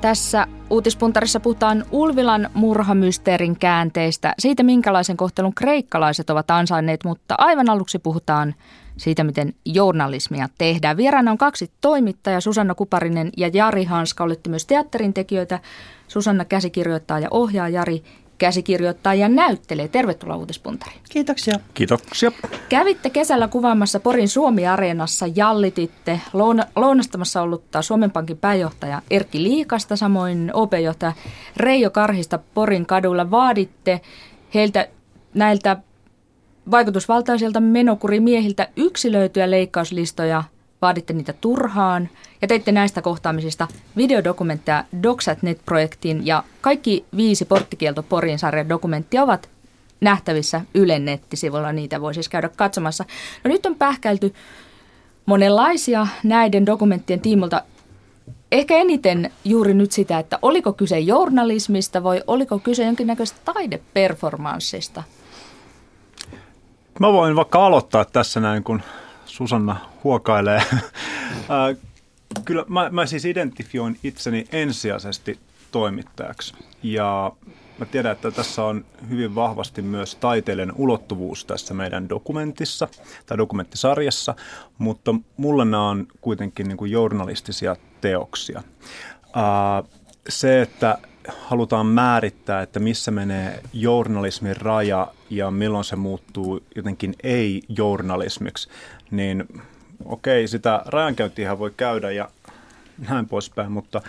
Tässä uutispuntarissa puhutaan Ulvilan murhamysteerin käänteistä, siitä minkälaisen kohtelun kreikkalaiset ovat ansainneet, mutta aivan aluksi puhutaan siitä, miten journalismia tehdään. Vieraana on kaksi toimittajaa, Susanna Kuparinen ja Jari Hanska. Olette myös teatterin tekijöitä. Susanna käsikirjoittaa ja ohjaa, Jari käsikirjoittaa ja näyttelee. Tervetuloa Uutispuntari. Kiitoksia. Kiitoksia. Kävitte kesällä kuvaamassa Porin Suomi-areenassa, jallititte lounastamassa ollutta Suomen Pankin pääjohtaja Erkki Liikasta, samoin OP-johtaja Reijo Karhista Porin kadulla. Vaaditte heiltä näiltä vaikutusvaltaisilta menokurimiehiltä yksilöityjä leikkauslistoja, vaaditte niitä turhaan ja teitte näistä kohtaamisista videodokumentteja Docsatnet-projektiin ja kaikki viisi Porttikielto Porin sarjan dokumenttia ovat nähtävissä Ylen nettisivuilla, niitä voi siis käydä katsomassa. No nyt on pähkälty monenlaisia näiden dokumenttien tiimolta. Ehkä eniten juuri nyt sitä, että oliko kyse journalismista vai oliko kyse jonkinnäköisestä taideperformanssista – Mä voin vaikka aloittaa tässä näin, kun Susanna huokailee. Kyllä mä, mä siis identifioin itseni ensisijaisesti toimittajaksi. Ja mä tiedän, että tässä on hyvin vahvasti myös taiteellinen ulottuvuus tässä meidän dokumentissa tai dokumenttisarjassa, mutta mulle nämä on kuitenkin niin kuin journalistisia teoksia. Se, että halutaan määrittää, että missä menee journalismin raja ja milloin se muuttuu jotenkin ei-journalismiksi, niin okei, sitä rajankäyntiä voi käydä ja näin poispäin, mutta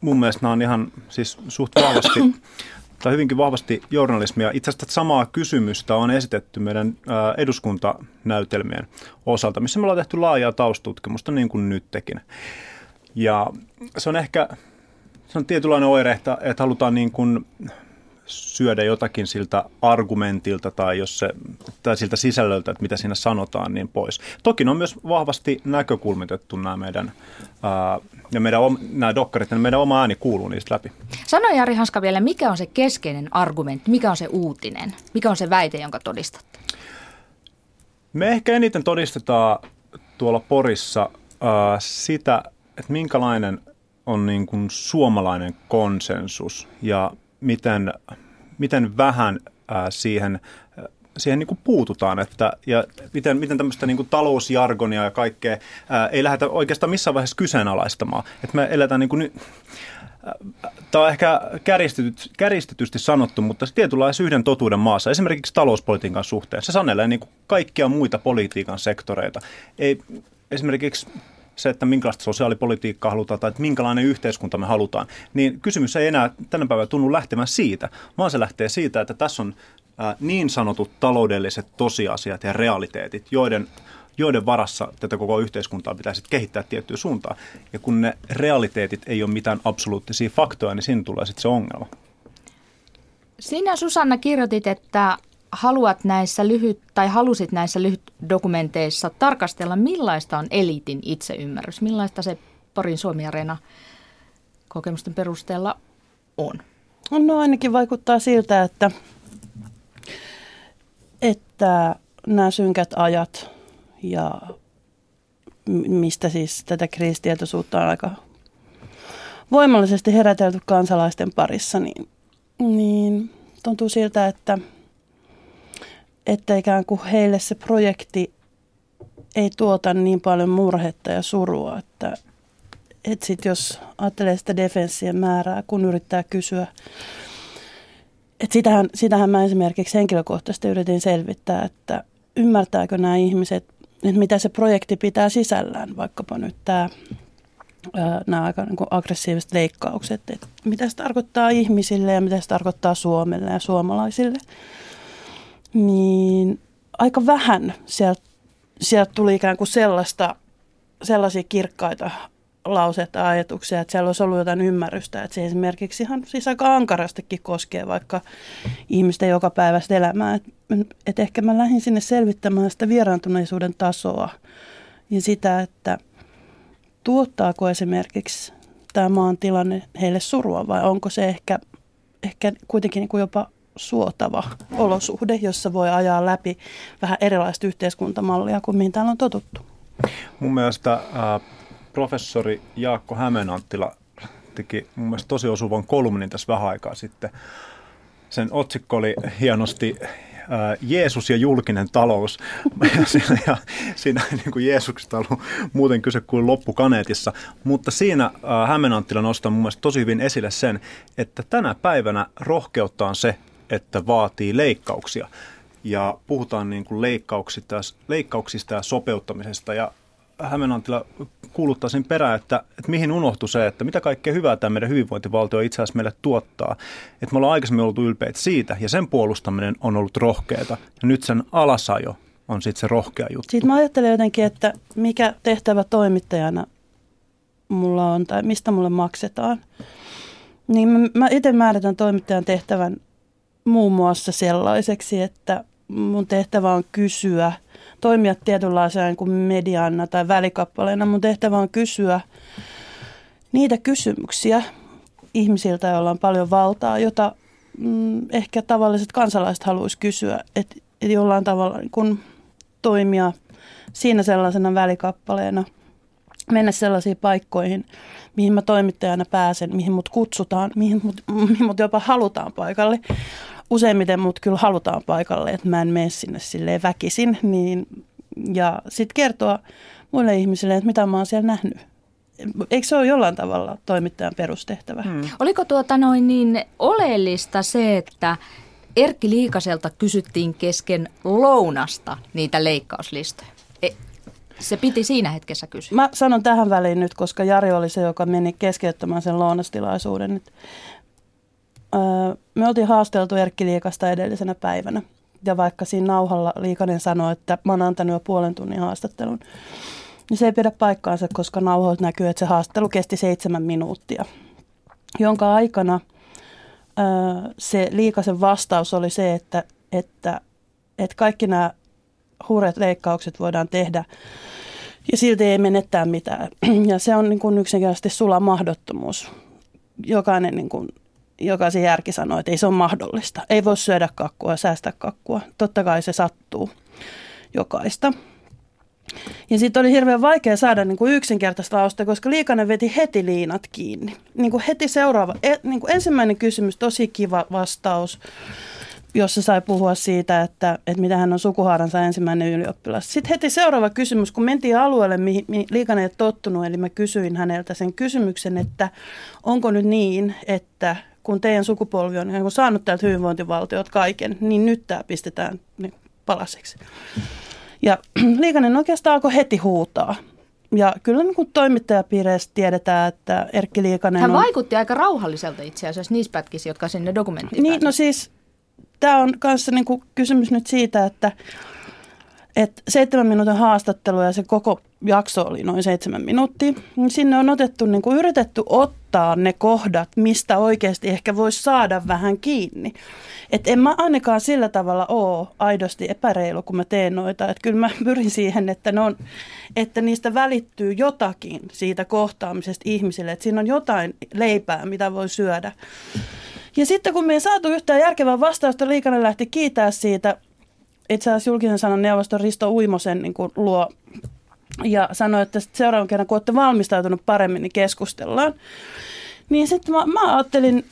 mun mielestä nämä on ihan siis suht vahvasti tai hyvinkin vahvasti journalismia. Itse asiassa samaa kysymystä on esitetty meidän eduskuntanäytelmien osalta, missä me ollaan tehty laajaa taustutkimusta niin kuin nytkin. Ja se on ehkä se on tietynlainen oire, että, että halutaan niin kuin syödä jotakin siltä argumentilta tai, jos se, tai siltä sisällöltä, että mitä siinä sanotaan, niin pois. Toki ne on myös vahvasti näkökulmitettu nämä meidän, ää, ja meidän, nämä dokkarit, ja meidän oma ääni kuuluu niistä läpi. Sano Jari Hanska vielä, mikä on se keskeinen argumentti, mikä on se uutinen, mikä on se väite, jonka todistatte? Me ehkä eniten todistetaan tuolla Porissa ää, sitä, että minkälainen – on niin kuin suomalainen konsensus ja miten, miten vähän siihen, siihen niin kuin puututaan että, ja miten, miten tämmöistä niin kuin talousjargonia ja kaikkea ää, ei lähdetä oikeastaan missään vaiheessa kyseenalaistamaan. Että me eletään niin kuin Tämä on ehkä kärjistetysti, kärjistetysti sanottu, mutta tietynlaisen yhden totuuden maassa, esimerkiksi talouspolitiikan suhteen, se sanelee niin kuin kaikkia muita politiikan sektoreita. Ei, esimerkiksi se, että minkälaista sosiaalipolitiikkaa halutaan tai että minkälainen yhteiskunta me halutaan, niin kysymys ei enää tänä päivänä tunnu lähtemään siitä, vaan se lähtee siitä, että tässä on niin sanotut taloudelliset tosiasiat ja realiteetit, joiden joiden varassa tätä koko yhteiskuntaa pitäisi kehittää tiettyä suuntaan. Ja kun ne realiteetit ei ole mitään absoluuttisia faktoja, niin siinä tulee sitten se ongelma. Sinä Susanna kirjoitit, että haluat näissä lyhyt, tai halusit näissä lyhyt dokumenteissa tarkastella, millaista on eliitin itseymmärrys, millaista se Porin Suomi-areena kokemusten perusteella on? No ainakin vaikuttaa siltä, että, että nämä synkät ajat ja mistä siis tätä kriisitietoisuutta on aika voimallisesti herätelty kansalaisten parissa, niin, niin tuntuu siltä, että – että ikään kuin heille se projekti ei tuota niin paljon murhetta ja surua, että, että sit jos ajattelee sitä defenssien määrää, kun yrittää kysyä, että sitähän, sitähän mä esimerkiksi henkilökohtaisesti yritin selvittää, että ymmärtääkö nämä ihmiset, että mitä se projekti pitää sisällään, vaikkapa nyt tämä nämä aika niin aggressiiviset leikkaukset, että mitä se tarkoittaa ihmisille ja mitä se tarkoittaa Suomelle ja suomalaisille niin aika vähän sieltä, sieltä tuli ikään kuin sellaista, sellaisia kirkkaita lauseita ja ajatuksia, että siellä olisi ollut jotain ymmärrystä, että se esimerkiksi ihan siis aika ankarastikin koskee vaikka ihmisten joka päivästä elämää. Että et ehkä mä lähdin sinne selvittämään sitä vieraantuneisuuden tasoa ja sitä, että tuottaako esimerkiksi tämä maan tilanne heille surua vai onko se ehkä, ehkä kuitenkin niin kuin jopa suotava olosuhde, jossa voi ajaa läpi vähän erilaista yhteiskuntamallia kuin mihin täällä on totuttu. Mun mielestä äh, professori Jaakko Hämeenanttila teki mun mielestä tosi osuvan kolumnin tässä vähän aikaa sitten. Sen otsikko oli hienosti Jeesus ja julkinen talous. Ja siinä, ja siinä niin kuin Jeesuksesta ollut muuten kyse kuin loppukaneetissa. Mutta siinä Hämeen Anttila nostaa mun mielestä tosi hyvin esille sen, että tänä päivänä rohkeutta on se, että vaatii leikkauksia. Ja puhutaan niin kuin leikkauksista, leikkauksista ja sopeuttamisesta. Ja Hämeenantila kuuluttaisin perään, että, että mihin unohtui se, että mitä kaikkea hyvää tämä meidän hyvinvointivaltio itse asiassa meille tuottaa. Että me ollaan aikaisemmin oltu ylpeitä siitä ja sen puolustaminen on ollut rohkeata. Ja nyt sen alasajo on sitten se rohkea juttu. Sitten mä ajattelen jotenkin, että mikä tehtävä toimittajana mulla on tai mistä mulle maksetaan. Niin mä, mä itse määritän toimittajan tehtävän muun muassa sellaiseksi, että mun tehtävä on kysyä – toimia tietynlaisena kuin mediana tai välikappaleena. Mun tehtävä on kysyä niitä kysymyksiä ihmisiltä, joilla on paljon valtaa, jota mm, ehkä tavalliset kansalaiset haluaisi kysyä, että et jollain tavalla niin kun toimia siinä sellaisena välikappaleena, mennä sellaisiin paikkoihin, mihin mä toimittajana pääsen, mihin mut kutsutaan, mihin mut, mihin mut jopa halutaan paikalle useimmiten mut kyllä halutaan paikalle, että mä en mene sinne silleen väkisin. Niin, ja sitten kertoa muille ihmisille, että mitä mä oon siellä nähnyt. Eikö se ole jollain tavalla toimittajan perustehtävä? Hmm. Oliko tuota noin niin oleellista se, että Erkki Liikaselta kysyttiin kesken lounasta niitä leikkauslistoja? Se piti siinä hetkessä kysyä. Mä sanon tähän väliin nyt, koska Jari oli se, joka meni keskeyttämään sen lounastilaisuuden. Me oltiin haasteltu Erkki Liikasta edellisenä päivänä. Ja vaikka siinä nauhalla Liikanen sanoi, että mä oon antanut jo puolen tunnin haastattelun, niin se ei pidä paikkaansa, koska nauhoilta näkyy, että se haastattelu kesti seitsemän minuuttia, jonka aikana se Liikasen vastaus oli se, että, että, että kaikki nämä hurjat leikkaukset voidaan tehdä ja silti ei menettää mitään. Ja se on niin kuin yksinkertaisesti sula mahdottomuus. Jokainen niin kuin jokaisen järki sanoo, että ei se ole mahdollista. Ei voi syödä kakkua ja säästää kakkua. Totta kai se sattuu jokaista. Ja sitten oli hirveän vaikea saada niin kuin yksinkertaista lausta, koska Liikanen veti heti liinat kiinni. Niin kuin heti seuraava, e, niin kuin ensimmäinen kysymys, tosi kiva vastaus, jossa sai puhua siitä, että, että mitä hän on sukuhaaransa ensimmäinen ylioppilas. Sitten heti seuraava kysymys, kun mentiin alueelle, mihin, mihin Liikanen ei tottunut, eli mä kysyin häneltä sen kysymyksen, että onko nyt niin, että kun teidän sukupolvi on niin saanut täältä hyvinvointivaltiot kaiken, niin nyt tämä pistetään niin palaseksi. Ja Liikanen oikeastaan alkoi heti huutaa. Ja kyllä niin kuin toimittajapiireissä tiedetään, että Erkki Liikanen Hän on... vaikutti aika rauhalliselta itse asiassa niissä pätkissä, jotka sinne dokumenttiin Niin, no siis tämä on kanssa niin kuin kysymys nyt siitä, että, että seitsemän minuutin haastattelu ja se koko jakso oli noin seitsemän minuuttia. Niin sinne on otettu, niin kuin yritetty ottaa ne kohdat, mistä oikeasti ehkä voisi saada vähän kiinni. Että en mä ainakaan sillä tavalla ole aidosti epäreilu, kun mä teen noita. Että kyllä mä pyrin siihen, että, ne on, että niistä välittyy jotakin siitä kohtaamisesta ihmisille. Että siinä on jotain leipää, mitä voi syödä. Ja sitten kun me ei saatu yhtään järkevää vastausta, Liikanen lähti kiitää siitä. Itse asiassa julkisen sanan neuvoston Risto Uimosen niin kuin luo ja sanoi, että seuraavan kerran, kun olette valmistautunut paremmin, niin keskustellaan. Niin sitten mä, mä ajattelin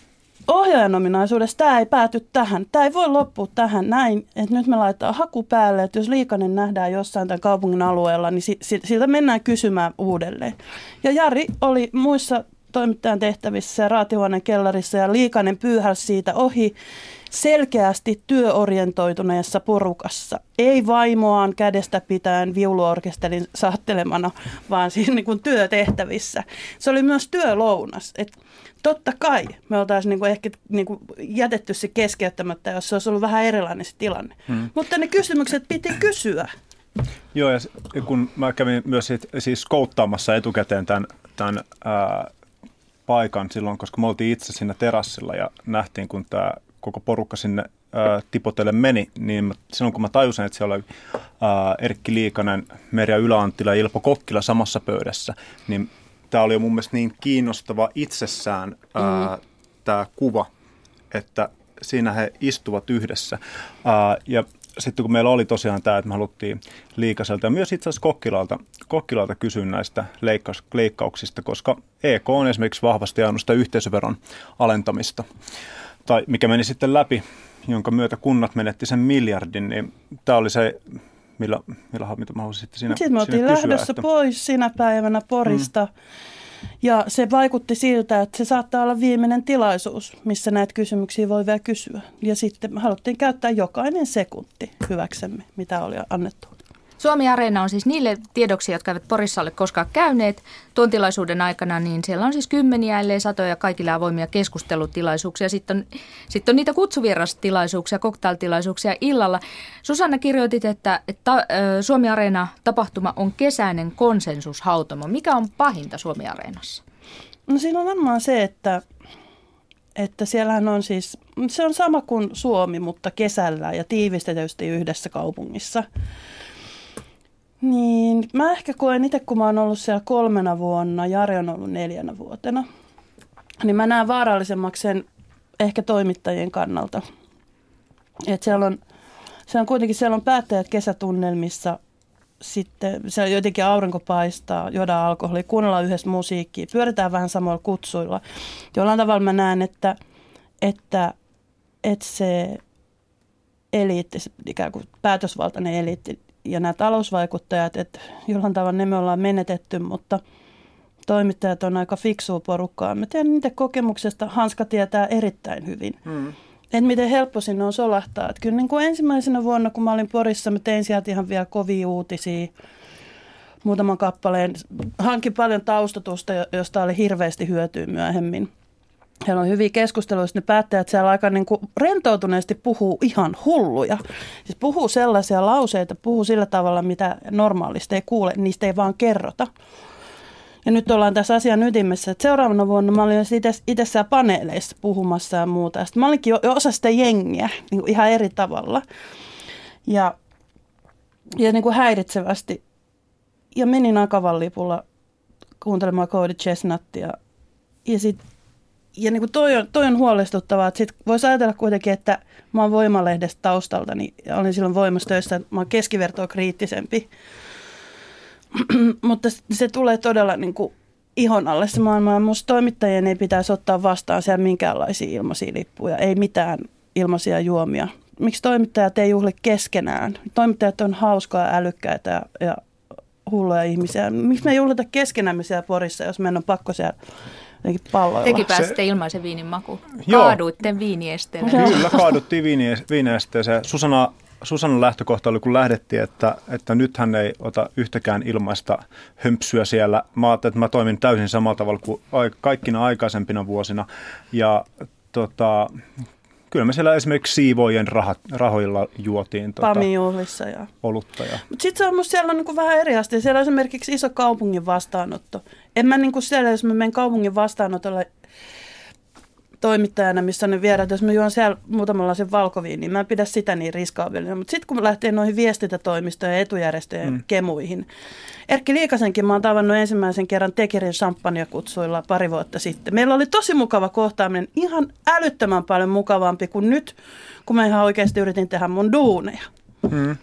ohjaajan ominaisuudessa, tämä ei pääty tähän. Tämä ei voi loppua tähän näin, että nyt me laitetaan haku päälle, että jos liikanen nähdään jossain tämän kaupungin alueella, niin si, si, siltä mennään kysymään uudelleen. Ja Jari oli muissa toimittajan tehtävissä ja raatihuoneen kellarissa ja liikanen pyyhäsi siitä ohi selkeästi työorientoituneessa porukassa. Ei vaimoaan kädestä pitäen viuluorkestelin saattelemana, vaan siinä niin kuin työtehtävissä. Se oli myös työlounas. Et totta kai me oltaisiin niin kuin ehkä niin kuin jätetty se keskeyttämättä, jos se olisi ollut vähän erilainen se tilanne. Hmm. Mutta ne kysymykset piti kysyä. Joo, ja kun mä kävin myös siis kouttaamassa etukäteen tämän, tämän ää, paikan silloin, koska me oltiin itse siinä terassilla ja nähtiin, kun tämä koko porukka sinne ää, tipotelle meni, niin mä, silloin kun mä tajusin, että siellä oli ää, Erkki Liikanen, Merja Yläanttila ja Ilpo Kokkila samassa pöydässä, niin tämä oli jo mun mielestä niin kiinnostava itsessään ää, mm. tämä kuva, että siinä he istuvat yhdessä. Ää, ja sitten kun meillä oli tosiaan tämä, että me haluttiin Liikaselta ja myös itse asiassa Kokkilalta, Kokkilalta kysyä näistä leikkaus, leikkauksista, koska EK on esimerkiksi vahvasti ajanut sitä yhteisöveron alentamista, tai mikä meni sitten läpi, jonka myötä kunnat menetti sen miljardin, niin tämä oli se millä, millä mitä mä haluaisin sitten siinä Sitten me oltiin lähdössä että... pois sinä päivänä Porista. Mm. Ja se vaikutti siltä, että se saattaa olla viimeinen tilaisuus, missä näitä kysymyksiä voi vielä kysyä. Ja sitten haluttiin käyttää jokainen sekunti hyväksemme, mitä oli annettu. Suomi Areena on siis niille tiedoksi, jotka eivät Porissa ole koskaan käyneet tuon tilaisuuden aikana, niin siellä on siis kymmeniä, ellei satoja kaikille avoimia keskustelutilaisuuksia. Sitten on, sitten on niitä kutsuvierastilaisuuksia, koktailtilaisuuksia illalla. Susanna kirjoitit, että, että Suomi Areena tapahtuma on kesäinen konsensushautomo. Mikä on pahinta Suomi Areenassa? No siinä on varmaan se, että että siellähän on siis, se on sama kuin Suomi, mutta kesällä ja tiivistetysti yhdessä kaupungissa. Niin, mä ehkä koen itse, kun mä oon ollut siellä kolmena vuonna, Jari on ollut neljänä vuotena, niin mä näen vaarallisemmaksi sen ehkä toimittajien kannalta. Et siellä on, siellä on kuitenkin siellä on päättäjät kesätunnelmissa, sitten siellä jotenkin aurinko paistaa, juodaan alkoholia, kuunnellaan yhdessä musiikkia, pyöritään vähän samoilla kutsuilla. Jollain tavalla mä näen, että, että, että se eliitti, ikään kuin päätösvaltainen eliitti, ja nämä talousvaikuttajat, että jollain tavalla ne me ollaan menetetty, mutta toimittajat on aika fiksua porukkaa. Mä tiedän niiden kokemuksesta, Hanska tietää erittäin hyvin. Mm. Että miten helppo sinne on solahtaa. Että kyllä niin kuin ensimmäisenä vuonna, kun mä olin Porissa, mä tein sieltä ihan vielä kovia uutisia. Muutaman kappaleen. Hankin paljon taustatusta, josta oli hirveästi hyötyä myöhemmin. Heillä on hyviä keskusteluja, ne päättäjät siellä aika niin kuin rentoutuneesti puhuu ihan hulluja. Siis puhuu sellaisia lauseita, puhuu sillä tavalla, mitä normaalisti ei kuule, niistä ei vaan kerrota. Ja nyt ollaan tässä asian ytimessä, että seuraavana vuonna mä olin itse paneeleissa puhumassa ja muuta. Sitten mä olinkin jo osa sitä jengiä niin kuin ihan eri tavalla. Ja, ja niin kuin häiritsevästi. Ja menin Akavan lipulla kuuntelemaan Cody Chestnuttia. Ja sitten ja niin kuin toi, on, toi on huolestuttavaa, että sit voisi ajatella kuitenkin, että mä oon Voimalehdestä taustalta, niin olin silloin voimastöissä, että mä oon keskivertoa kriittisempi. Mutta se tulee todella niin kuin ihon alle se maailma. Musta toimittajien ei pitäisi ottaa vastaan siellä minkäänlaisia ilmaisia lippuja, ei mitään ilmaisia juomia. Miksi toimittajat ei juhli keskenään? Toimittajat on hauskoja, älykkäitä ja, ja hulluja ihmisiä. Miksi me ei juhlita keskenämme siellä Porissa, jos meidän on pakko siellä palloilla. Tekin pääsitte se... ilmaisen viinin maku. Kaaduitte viiniesteelle. Kyllä, kaaduttiin viiniesteeseen. Susana Susannan lähtökohta oli, kun lähdettiin, että, että nyt hän ei ota yhtäkään ilmaista hömpsyä siellä. Mä että mä toimin täysin samalla tavalla kuin kaikkina aikaisempina vuosina. Ja tota, kyllä me siellä esimerkiksi siivojen rahat, rahoilla juotiin tota, Pamijuhlissa ja olutta. Ja. Mutta sitten se on musta siellä on niinku vähän eri asia. Siellä on esimerkiksi iso kaupungin vastaanotto. En mä niinku siellä, jos mä menen kaupungin vastaanotolle toimittajana, missä ne vieraat, jos mä juon siellä muutamalla sen valkoviin, niin mä en pidä sitä niin riskaavilina. Mutta sitten kun lähtee noihin viestintätoimistojen ja etujärjestöjen mm. kemuihin. Erkki Liikasenkin mä oon tavannut ensimmäisen kerran Tekerin champagne-kutsuilla pari vuotta sitten. Meillä oli tosi mukava kohtaaminen, ihan älyttömän paljon mukavampi kuin nyt, kun mä ihan oikeasti yritin tehdä mun duuneja. Mm.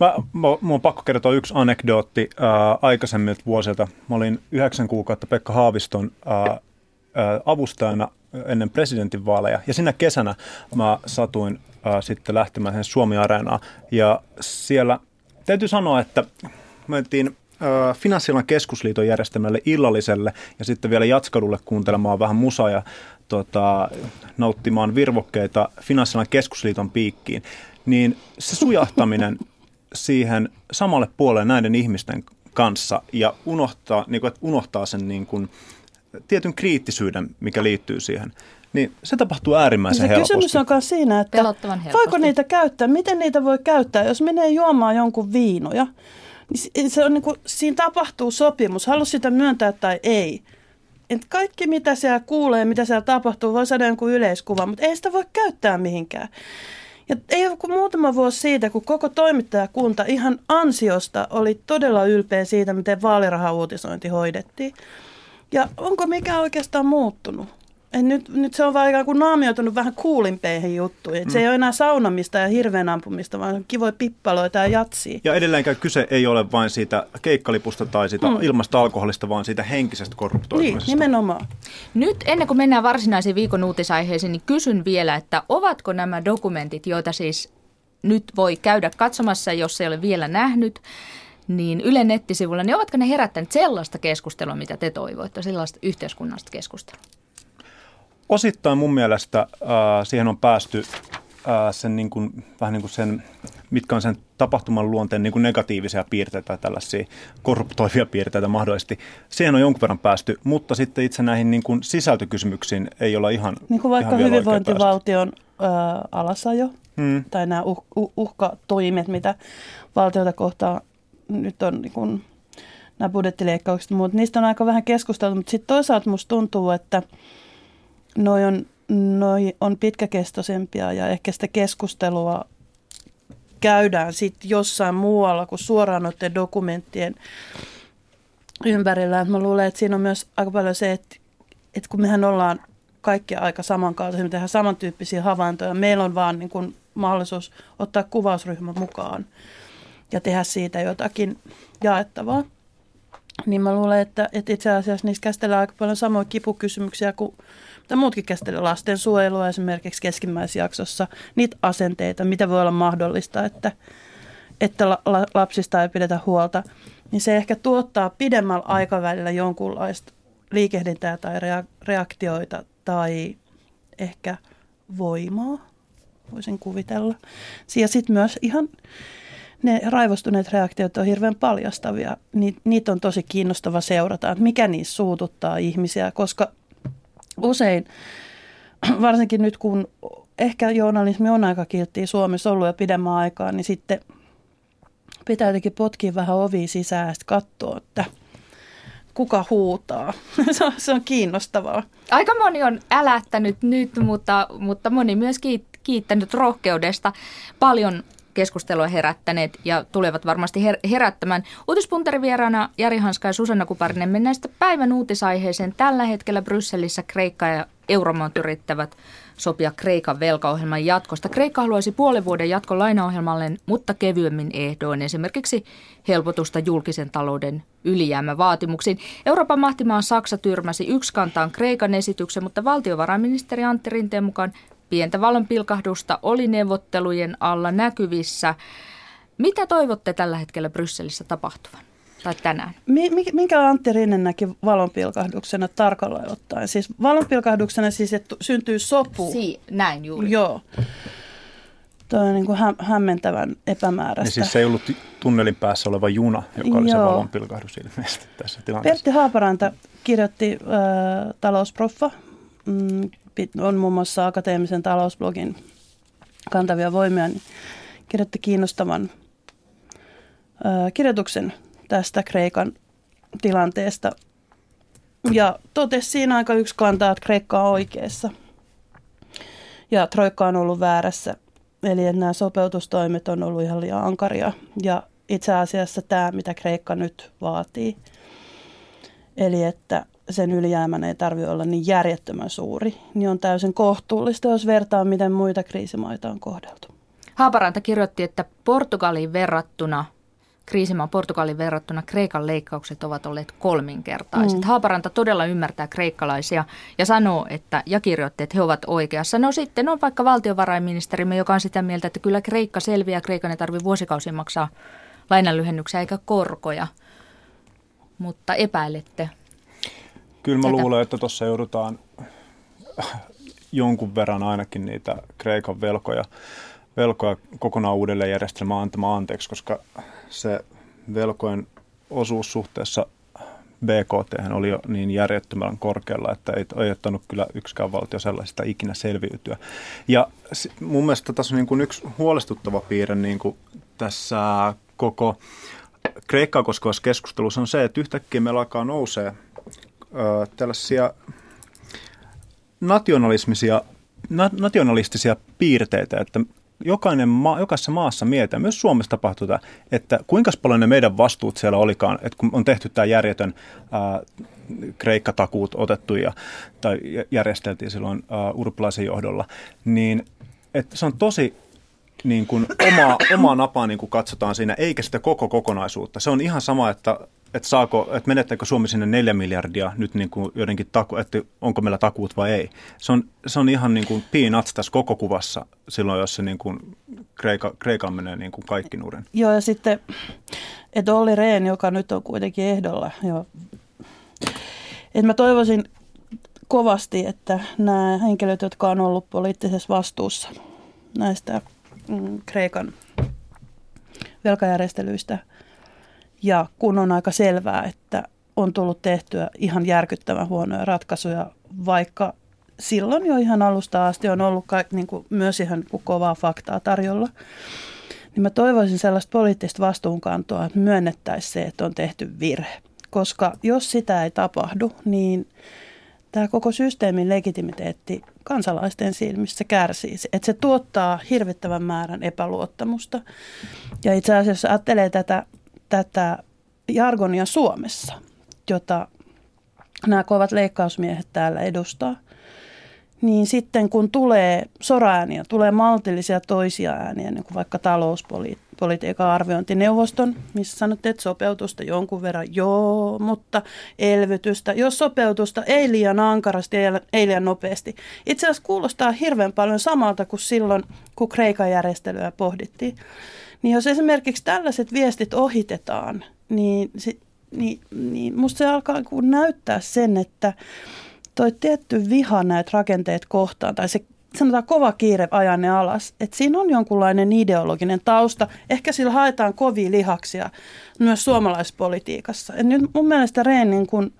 Mä, mä, mä on pakko kertoa yksi anekdootti äh, aikaisemmilta vuosilta. Mä olin yhdeksän kuukautta Pekka Haaviston äh, äh, avustajana ennen presidentinvaaleja. Ja sinä kesänä mä satuin äh, sitten lähtemään sen Suomi-areenaan. Ja siellä täytyy sanoa, että mentiin äh, Finanssialan keskusliiton järjestämälle illalliselle ja sitten vielä Jatskadulle kuuntelemaan vähän musaa ja tota, nauttimaan virvokkeita Finanssialan keskusliiton piikkiin. Niin se sujahtaminen siihen samalle puolelle näiden ihmisten kanssa ja unohtaa, niin kuin, että unohtaa sen niin kuin, tietyn kriittisyyden, mikä liittyy siihen, niin se tapahtuu äärimmäisen se helposti. Kysymys on myös siinä, että voiko niitä käyttää, miten niitä voi käyttää, jos menee juomaan jonkun viinoja, niin se on niin kuin, siinä tapahtuu sopimus, halus sitä myöntää tai ei. Et kaikki, mitä siellä kuulee, mitä siellä tapahtuu, voi saada jonkun yleiskuva, mutta ei sitä voi käyttää mihinkään. Ja ei ole kuin muutama vuosi siitä, kun koko toimittajakunta ihan ansiosta oli todella ylpeä siitä, miten vaalirahauutisointi hoidettiin. Ja onko mikä oikeastaan muuttunut? Et nyt, nyt se on vaan ikään kuin naamioitunut vähän kuulimpeihin juttuihin. Mm. Se ei ole enää saunamista ja hirveän ampumista, vaan kivoja pippaloita ja jatsia. Ja edelleenkään kyse ei ole vain siitä keikkalipusta tai siitä mm. ilmasta alkoholista, vaan siitä henkisestä korruptoitumisesta. Niin, nimenomaan. Nyt ennen kuin mennään varsinaisiin viikon uutisaiheisiin, niin kysyn vielä, että ovatko nämä dokumentit, joita siis nyt voi käydä katsomassa, jos ei ole vielä nähnyt, niin Yle nettisivulla, niin ovatko ne herättäneet sellaista keskustelua, mitä te toivoitte, sellaista yhteiskunnallista keskustelua? Osittain mun mielestä äh, siihen on päästy äh, sen niin kuin, vähän niin kuin sen, mitkä on sen tapahtuman luonteen niin kuin negatiivisia piirteitä, tällaisia korruptoivia piirteitä mahdollisesti. Siihen on jonkun verran päästy, mutta sitten itse näihin niin kuin sisältökysymyksiin ei olla ihan Niin kuin vaikka ihan hyvinvointivaltion äh, alasajo hmm. tai nämä uh, uh, uhkatoimet, mitä valtiota kohtaan nyt on niin kuin, nämä budjettileikkaukset, mutta niistä on aika vähän keskusteltu, mutta sitten toisaalta musta tuntuu, että noi on, noi on pitkäkestoisempia ja ehkä sitä keskustelua käydään sitten jossain muualla kuin suoraan noiden dokumenttien ympärillä. Mä luulen, että siinä on myös aika paljon se, että, että kun mehän ollaan kaikki aika samankaltaisia, me tehdään samantyyppisiä havaintoja, meillä on vaan niin kuin mahdollisuus ottaa kuvausryhmä mukaan ja tehdä siitä jotakin jaettavaa. Niin mä luulen, että, että itse asiassa niissä käsitellään aika paljon samoja kipukysymyksiä kuin mitä muutkin käsitellään. Lastensuojelua esimerkiksi keskimmäisjaksossa, niitä asenteita, mitä voi olla mahdollista, että, että la, la, lapsista ei pidetä huolta. Niin se ehkä tuottaa pidemmällä aikavälillä jonkunlaista liikehdintää tai reaktioita tai ehkä voimaa, voisin kuvitella. Ja sitten myös ihan ne raivostuneet reaktiot on hirveän paljastavia. Ni, niitä on tosi kiinnostava seurata, että mikä niissä suututtaa ihmisiä, koska usein, varsinkin nyt kun ehkä journalismi on aika kilttiä Suomessa ollut jo pidemmän aikaa, niin sitten pitää jotenkin potkia vähän ovi sisään ja katsoa, että kuka huutaa. se, on, se on kiinnostavaa. Aika moni on älättänyt nyt, mutta, mutta moni myös kiittänyt rohkeudesta. Paljon keskustelua herättäneet ja tulevat varmasti her- herättämään. Uutispunterivieraana Jari Hanska ja Susanna Kuparinen mennään sitten päivän uutisaiheeseen. Tällä hetkellä Brysselissä Kreikka ja Euromaat yrittävät sopia Kreikan velkaohjelman jatkosta. Kreikka haluaisi puolen vuoden jatko lainaohjelmalleen, mutta kevyemmin ehdoin, esimerkiksi helpotusta julkisen talouden ylijäämävaatimuksiin. Euroopan mahtimaan Saksa tyrmäsi yksi kantaan Kreikan esityksen, mutta valtiovarainministeri Antti Rinteen mukaan Pientä valonpilkahdusta oli neuvottelujen alla näkyvissä. Mitä toivotte tällä hetkellä Brysselissä tapahtuvan? Tai tänään? Minkä Antti Rinne näki valonpilkahduksena tarkalleen ottaen? Siis valonpilkahduksena siis, että syntyy sopu. Si, näin juuri. Joo. Tuo on niin kuin hä- hämmentävän epämääräistä. Ja siis se ei ollut tunnelin päässä oleva juna, joka oli Joo. se valonpilkahdus ilmeisesti tässä tilanteessa. Pertti Haaparanta kirjoitti äh, talousproffa mm, on muun muassa akateemisen talousblogin kantavia voimia, niin kirjoitti kiinnostavan ää, kirjoituksen tästä Kreikan tilanteesta. Ja totesi siinä aika yksi kantaa, että Kreikka on oikeassa. Ja Troikka on ollut väärässä. Eli että nämä sopeutustoimet on ollut ihan liian ankaria. Ja itse asiassa tämä, mitä Kreikka nyt vaatii, eli että sen ylijäämän ei tarvitse olla niin järjettömän suuri, niin on täysin kohtuullista, jos vertaa, miten muita kriisimaita on kohdeltu. Haaparanta kirjoitti, että Portugaliin verrattuna, kriisimaan Portugaliin verrattuna Kreikan leikkaukset ovat olleet kolminkertaiset. Mm. Haaparanta todella ymmärtää kreikkalaisia ja sanoo, että, ja kirjoitti, että he ovat oikeassa. No sitten on vaikka valtiovarainministerimme, joka on sitä mieltä, että kyllä Kreikka selviää, Kreikan ei tarvitse vuosikausia maksaa lainanlyhennyksiä eikä korkoja. Mutta epäilette Kyllä mä luulen, että tuossa joudutaan jonkun verran ainakin niitä Kreikan velkoja, velkoja kokonaan uudelleen järjestelmään antamaan anteeksi, koska se velkojen osuus suhteessa BKT oli jo niin järjettömän korkealla, että ei, ottanut kyllä yksikään valtio sellaisista ikinä selviytyä. Ja mun mielestä tässä on niin kuin yksi huolestuttava piirre niin kuin tässä koko Kreikkaa koskevassa keskustelussa on se, että yhtäkkiä meillä alkaa nousee tällaisia nationalismisia, na, nationalistisia piirteitä, että jokainen maa, jokaisessa maassa mietitään, myös Suomessa tapahtuu tämä, että kuinka paljon ne meidän vastuut siellä olikaan, että kun on tehty tämä järjetön ää, kreikkatakuut otettu ja, tai järjesteltiin silloin ää, urpilaisen johdolla, niin että se on tosi niin kuin oma, oma napaa niin kuin katsotaan siinä, eikä sitä koko kokonaisuutta. Se on ihan sama, että, että, saako, että menettääkö Suomi sinne neljä miljardia nyt niin kuin jotenkin, taku, että onko meillä takuut vai ei. Se on, se on ihan niin kuin peanuts tässä koko kuvassa silloin, jos se niin kuin Kreika, Kreikan menee niin kuin kaikki nurin. Joo, ja sitten, että Olli Rehn, joka nyt on kuitenkin ehdolla, jo, että mä toivoisin kovasti, että nämä henkilöt, jotka on ollut poliittisessa vastuussa näistä mm, Kreikan velkajärjestelyistä. Ja kun on aika selvää, että on tullut tehtyä ihan järkyttävän huonoja ratkaisuja, vaikka silloin jo ihan alusta asti on ollut ka- niin kuin myös ihan niin kuin kovaa faktaa tarjolla, niin mä toivoisin sellaista poliittista vastuunkantoa, että myönnettäisiin se, että on tehty virhe. Koska jos sitä ei tapahdu, niin tämä koko systeemin legitimiteetti kansalaisten silmissä kärsii. Että se tuottaa hirvittävän määrän epäluottamusta. Ja itse asiassa ajattelee tätä, tätä jargonia Suomessa, jota nämä kovat leikkausmiehet täällä edustaa – niin sitten kun tulee soraääniä, tulee maltillisia toisia ääniä, niin kuin vaikka talouspolitiikan arviointineuvoston, missä sanotte, että sopeutusta jonkun verran, joo, mutta elvytystä, jos sopeutusta ei liian ankarasti, ei liian nopeasti. Itse asiassa kuulostaa hirveän paljon samalta kuin silloin, kun Kreikan järjestelyä pohdittiin. Niin jos esimerkiksi tällaiset viestit ohitetaan, niin, niin, niin musta se alkaa näyttää sen, että toi tietty viha näitä rakenteet kohtaan, tai se sanotaan kova kiire ajaa ne alas, että siinä on jonkunlainen ideologinen tausta. Ehkä sillä haetaan kovia lihaksia myös suomalaispolitiikassa. Et nyt mun mielestä Reenin kun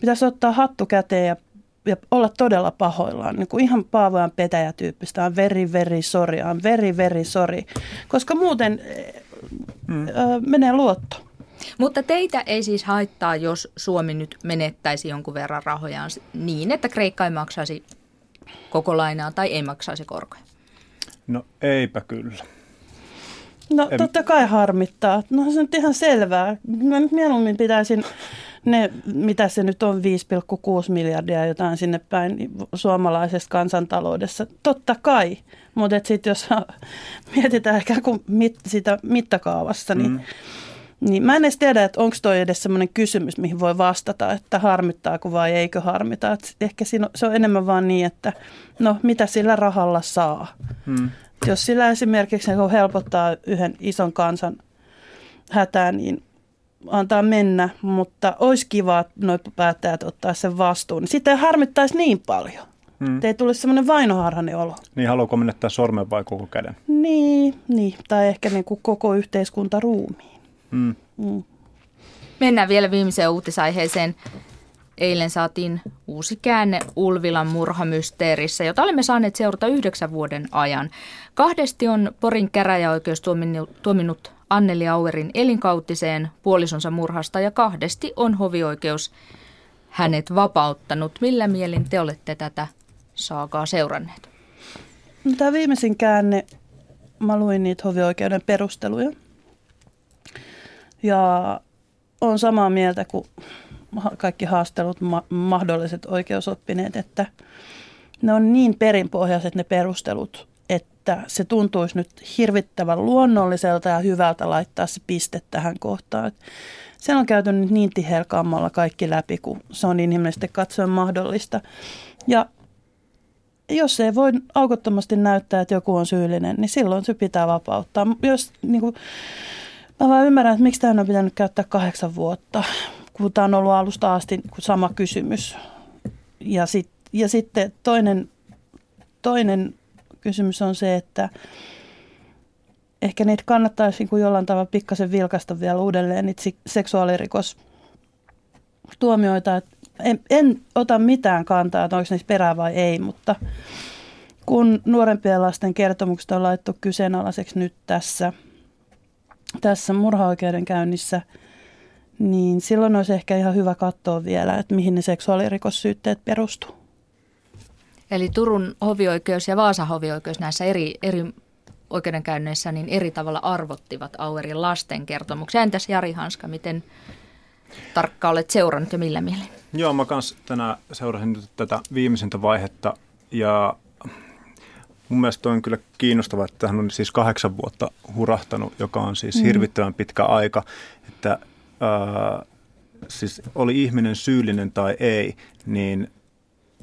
pitäisi ottaa hattu käteen ja, ja olla todella pahoillaan. Niin kuin ihan Paavojan petäjätyyppistä. On veri, veri, sori, on veri, veri, sori. Koska muuten mm. ö, menee luotto. Mutta teitä ei siis haittaa, jos Suomi nyt menettäisi jonkun verran rahojaan niin, että Kreikka ei maksaisi koko lainaa tai ei maksaisi korkoja? No eipä kyllä. No en... totta kai harmittaa. No se on ihan selvää. Mä nyt mieluummin pitäisin ne, mitä se nyt on, 5,6 miljardia jotain sinne päin suomalaisesta kansantaloudessa. Totta kai, mutta sitten jos mietitään ehkä kuin mit, sitä mittakaavassa, niin mm niin mä en edes tiedä, että onko toi edes semmoinen kysymys, mihin voi vastata, että harmittaako vai eikö harmita. Et ehkä siinä, se on enemmän vaan niin, että no mitä sillä rahalla saa. Hmm. Jos sillä esimerkiksi helpottaa yhden ison kansan hätää, niin antaa mennä, mutta olisi kiva, että noin päättäjät ottaa sen vastuun. Niin sitten ei harmittaisi niin paljon. Hmm. Ei tulisi semmoinen vainoharhainen olo. Niin, haluaako menettää sormen vai koko käden? Niin, niin. tai ehkä niin kuin koko yhteiskunta ruumiin. Mm. Mm. Mennään vielä viimeiseen uutisaiheeseen. Eilen saatiin uusi käänne Ulvilan murhamysteerissä, jota olemme saaneet seurata yhdeksän vuoden ajan. Kahdesti on Porin käräjäoikeus tuominnut Anneli Auerin elinkautiseen puolisonsa murhasta ja kahdesti on hovioikeus hänet vapauttanut. Millä mielin te olette tätä saakaa seuranneet? No, tämä viimeisin käänne, mä luin niitä hovioikeuden perusteluja. Ja on samaa mieltä kuin kaikki haastelut, ma- mahdolliset oikeusoppineet, että ne on niin perinpohjaiset ne perustelut, että se tuntuisi nyt hirvittävän luonnolliselta ja hyvältä laittaa se piste tähän kohtaan. Se on käyty nyt niin tihelkammalla kaikki läpi, kun se on inhimillisesti katsoen mahdollista. Ja jos ei voi aukottomasti näyttää, että joku on syyllinen, niin silloin se pitää vapauttaa. Jos niin kuin, Mä vaan ymmärrän, että miksi tämä on pitänyt käyttää kahdeksan vuotta, kun tämä on ollut alusta asti sama kysymys. Ja, sit, ja sitten toinen, toinen kysymys on se, että ehkä niitä kannattaisi niin jollain tavalla pikkasen vilkasta vielä uudelleen, niitä seksuaalirikos tuomioita. En, en ota mitään kantaa, että onko niissä perää vai ei, mutta kun nuorempien lasten kertomukset on laittu kyseenalaiseksi nyt tässä – tässä murhaoikeudenkäynnissä, niin silloin olisi ehkä ihan hyvä katsoa vielä, että mihin ne seksuaalirikossyytteet perustuu. Eli Turun hovioikeus ja Vaasan hovioikeus näissä eri, eri oikeudenkäynneissä niin eri tavalla arvottivat Auerin lasten kertomuksia. Entäs Jari Hanska, miten tarkka olet seurannut ja millä mielin? Joo, mä kans tänään seurasin nyt tätä viimeisintä vaihetta ja mun mielestä on kyllä kiinnostavaa, että hän on siis kahdeksan vuotta hurahtanut, joka on siis mm. hirvittävän pitkä aika, että ää, siis oli ihminen syyllinen tai ei, niin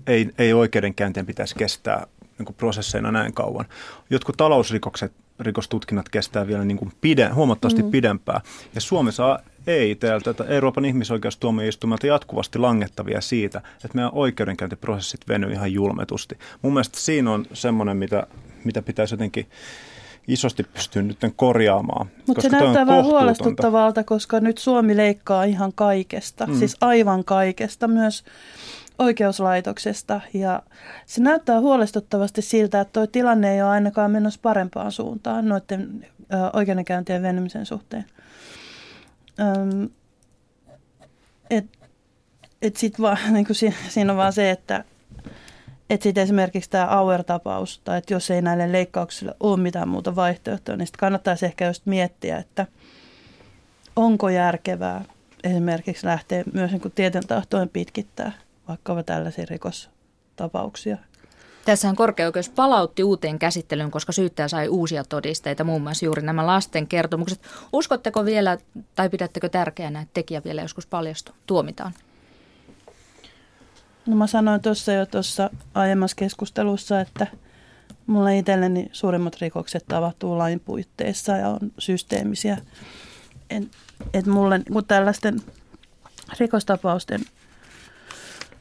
ei, ei oikeudenkäyntien pitäisi kestää niin prosesseina näin kauan. Jotkut talousrikokset, rikostutkinnat kestää vielä niin kuin pide, huomattavasti mm. pidempään. Ja Suomessa ei täältä Euroopan ihmisoikeustuomioistuimelta jatkuvasti langettavia siitä, että meidän oikeudenkäyntiprosessit venyy ihan julmetusti. Mun mielestä siinä on semmoinen, mitä, mitä pitäisi jotenkin isosti pystyä nyt korjaamaan. Mutta se näyttää vähän huolestuttavalta, koska nyt Suomi leikkaa ihan kaikesta, mm. siis aivan kaikesta, myös oikeuslaitoksesta. Ja se näyttää huolestuttavasti siltä, että tuo tilanne ei ole ainakaan menossa parempaan suuntaan noiden oikeudenkäyntien venymisen suhteen. Et, et sit vaan, niin siinä, siinä on vaan se, että et sit esimerkiksi tämä Auer-tapaus, tai että jos ei näille leikkauksille ole mitään muuta vaihtoehtoa, niin sitten kannattaisi ehkä just miettiä, että onko järkevää esimerkiksi lähteä myös niin tieten tahtoen pitkittää vaikka tällaisia rikostapauksia. Tässähän korkeaoikeus palautti uuteen käsittelyyn, koska syyttäjä sai uusia todisteita, muun muassa juuri nämä lasten kertomukset. Uskotteko vielä tai pidättekö tärkeänä, että tekijä vielä joskus paljastuu, tuomitaan? No mä sanoin tuossa jo tuossa aiemmassa keskustelussa, että mulla itselleni suurimmat rikokset tapahtuu lain puitteissa ja on systeemisiä. Et, et mulle kun tällaisten rikostapausten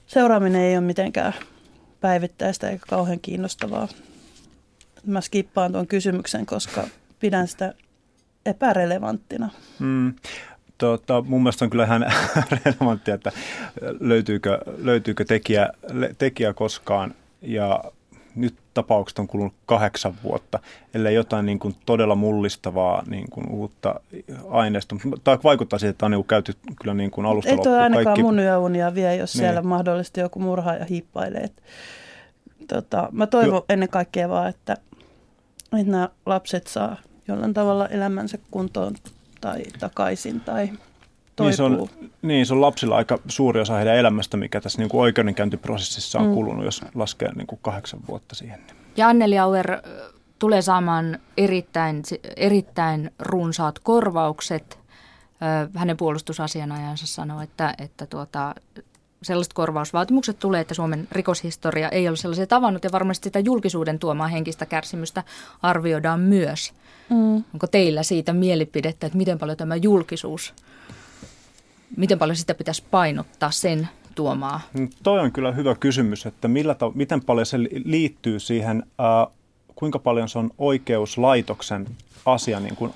seuraaminen ei ole mitenkään päivittäistä eikä kauhean kiinnostavaa. Mä skippaan tuon kysymyksen, koska pidän sitä epärelevanttina. Mm. Tota, mun mielestä on kyllä ihan relevanttia, että löytyykö, löytyykö tekijä, tekijä koskaan. Ja nyt tapaukset on kulunut kahdeksan vuotta, ellei jotain niin kuin todella mullistavaa niin kuin uutta aineistoa. Tai vaikuttaa siihen, että on niin kuin käyty kyllä niin kuin alusta Ei tuo ainakaan kaikki... mun yöunia vie, jos niin. siellä mahdollisesti joku murhaa ja hiippailee. Tota, mä toivon jo. ennen kaikkea vaan, että, että nämä lapset saa jollain tavalla elämänsä kuntoon tai takaisin tai niin se, on, niin, se on lapsilla aika suuri osa heidän elämästä, mikä tässä niin kuin oikeudenkäyntiprosessissa on mm. kulunut, jos laskee niin kuin kahdeksan vuotta siihen. Ja Anneli Auer tulee saamaan erittäin, erittäin runsaat korvaukset. Hänen puolustusasianajansa sanoo, että, että tuota, sellaiset korvausvaatimukset tulee, että Suomen rikoshistoria ei ole sellaisia tavannut ja varmasti sitä julkisuuden tuomaa henkistä kärsimystä arvioidaan myös. Mm. Onko teillä siitä mielipidettä, että miten paljon tämä julkisuus miten paljon sitä pitäisi painottaa sen tuomaa? No, toi on kyllä hyvä kysymys, että millä ta- miten paljon se liittyy siihen, äh, kuinka paljon se on oikeuslaitoksen asia niin kuin,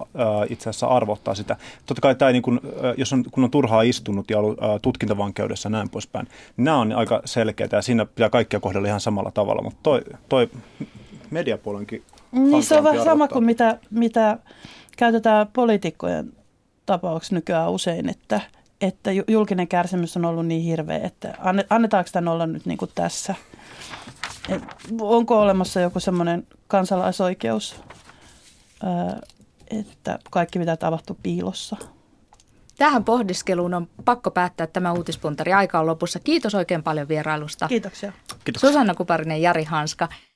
äh, itse asiassa arvottaa sitä. Totta kai tämä, niin kuin, äh, jos on, kun on turhaa istunut ja ollut äh, tutkintavankeudessa ja näin poispäin, niin nämä on aika selkeitä ja siinä pitää kaikkia kohdella ihan samalla tavalla, mutta toi, toi mediapuolenkin niin se on vähän sama kuin mitä, mitä käytetään poliitikkojen tapauksessa nykyään usein, että, että julkinen kärsimys on ollut niin hirveä, että annetaanko tämän olla nyt niin kuin tässä? Et onko olemassa joku semmoinen kansalaisoikeus, että kaikki mitä tapahtuu piilossa? Tähän pohdiskeluun on pakko päättää tämä uutispuntari. Aika on lopussa. Kiitos oikein paljon vierailusta. Kiitoksia. Kiitos. Susanna Kuparinen, Jari Hanska.